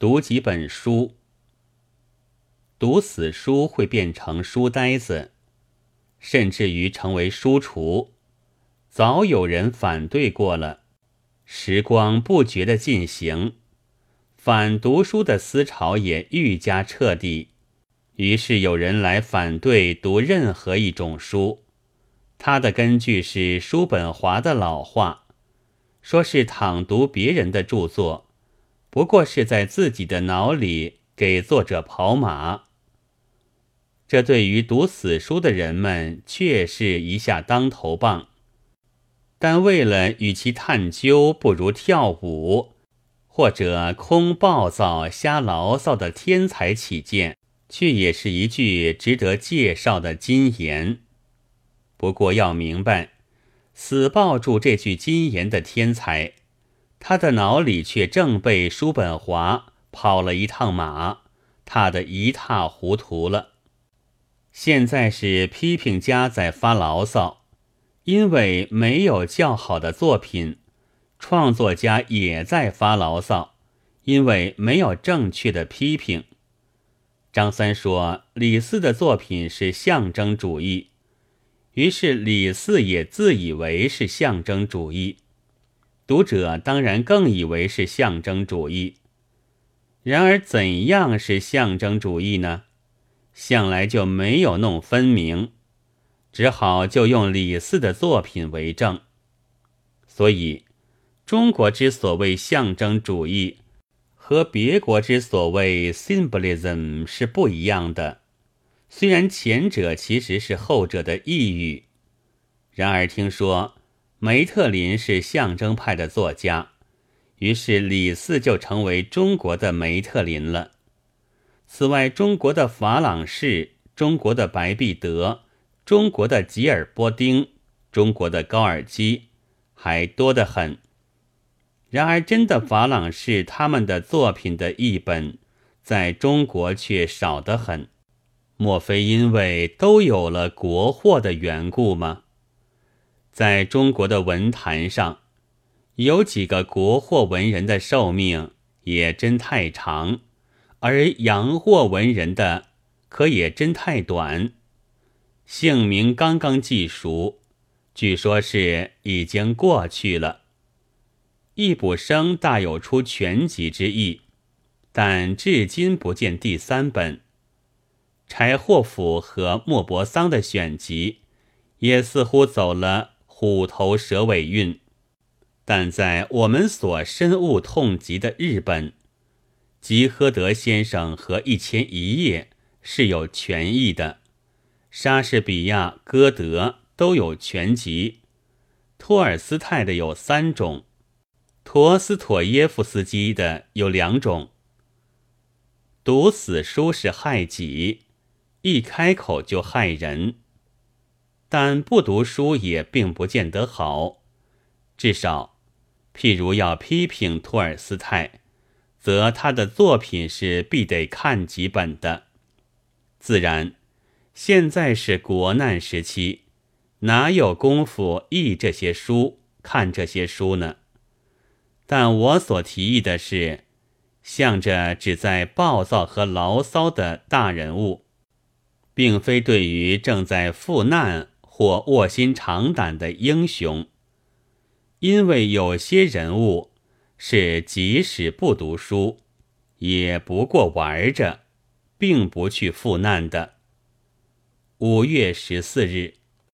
读几本书，读死书会变成书呆子，甚至于成为书橱。早有人反对过了，时光不觉的进行，反读书的思潮也愈加彻底。于是有人来反对读任何一种书，他的根据是叔本华的老话，说是倘读别人的著作，不过是在自己的脑里给作者跑马。这对于读死书的人们却是一下当头棒。但为了与其探究不如跳舞，或者空暴躁瞎牢骚的天才起见，却也是一句值得介绍的金言。不过要明白，死抱住这句金言的天才，他的脑里却正被叔本华跑了一趟马，踏得一塌糊涂了。现在是批评家在发牢骚。因为没有较好的作品，创作家也在发牢骚，因为没有正确的批评。张三说李四的作品是象征主义，于是李四也自以为是象征主义，读者当然更以为是象征主义。然而，怎样是象征主义呢？向来就没有弄分明。只好就用李四的作品为证，所以中国之所谓象征主义和别国之所谓 symbolism 是不一样的。虽然前者其实是后者的意语，然而听说梅特林是象征派的作家，于是李四就成为中国的梅特林了。此外，中国的法朗士，中国的白璧德。中国的吉尔波丁，中国的高尔基，还多得很。然而，真的法朗士他们的作品的译本，在中国却少得很。莫非因为都有了国货的缘故吗？在中国的文坛上，有几个国货文人的寿命也真太长，而洋货文人的可也真太短。姓名刚刚记熟，据说是已经过去了。易卜生大有出全集之意，但至今不见第三本。柴霍甫和莫泊桑的选集，也似乎走了虎头蛇尾运。但在我们所深恶痛疾的日本，吉诃德先生和一千一夜是有权益的。莎士比亚、歌德都有全集，托尔斯泰的有三种，陀思妥耶夫斯基的有两种。读死书是害己，一开口就害人，但不读书也并不见得好。至少，譬如要批评托尔斯泰，则他的作品是必得看几本的，自然。现在是国难时期，哪有功夫译这些书、看这些书呢？但我所提议的是，向着只在暴躁和牢骚的大人物，并非对于正在赴难或卧薪尝胆的英雄，因为有些人物是即使不读书，也不过玩着，并不去赴难的。五月十四日。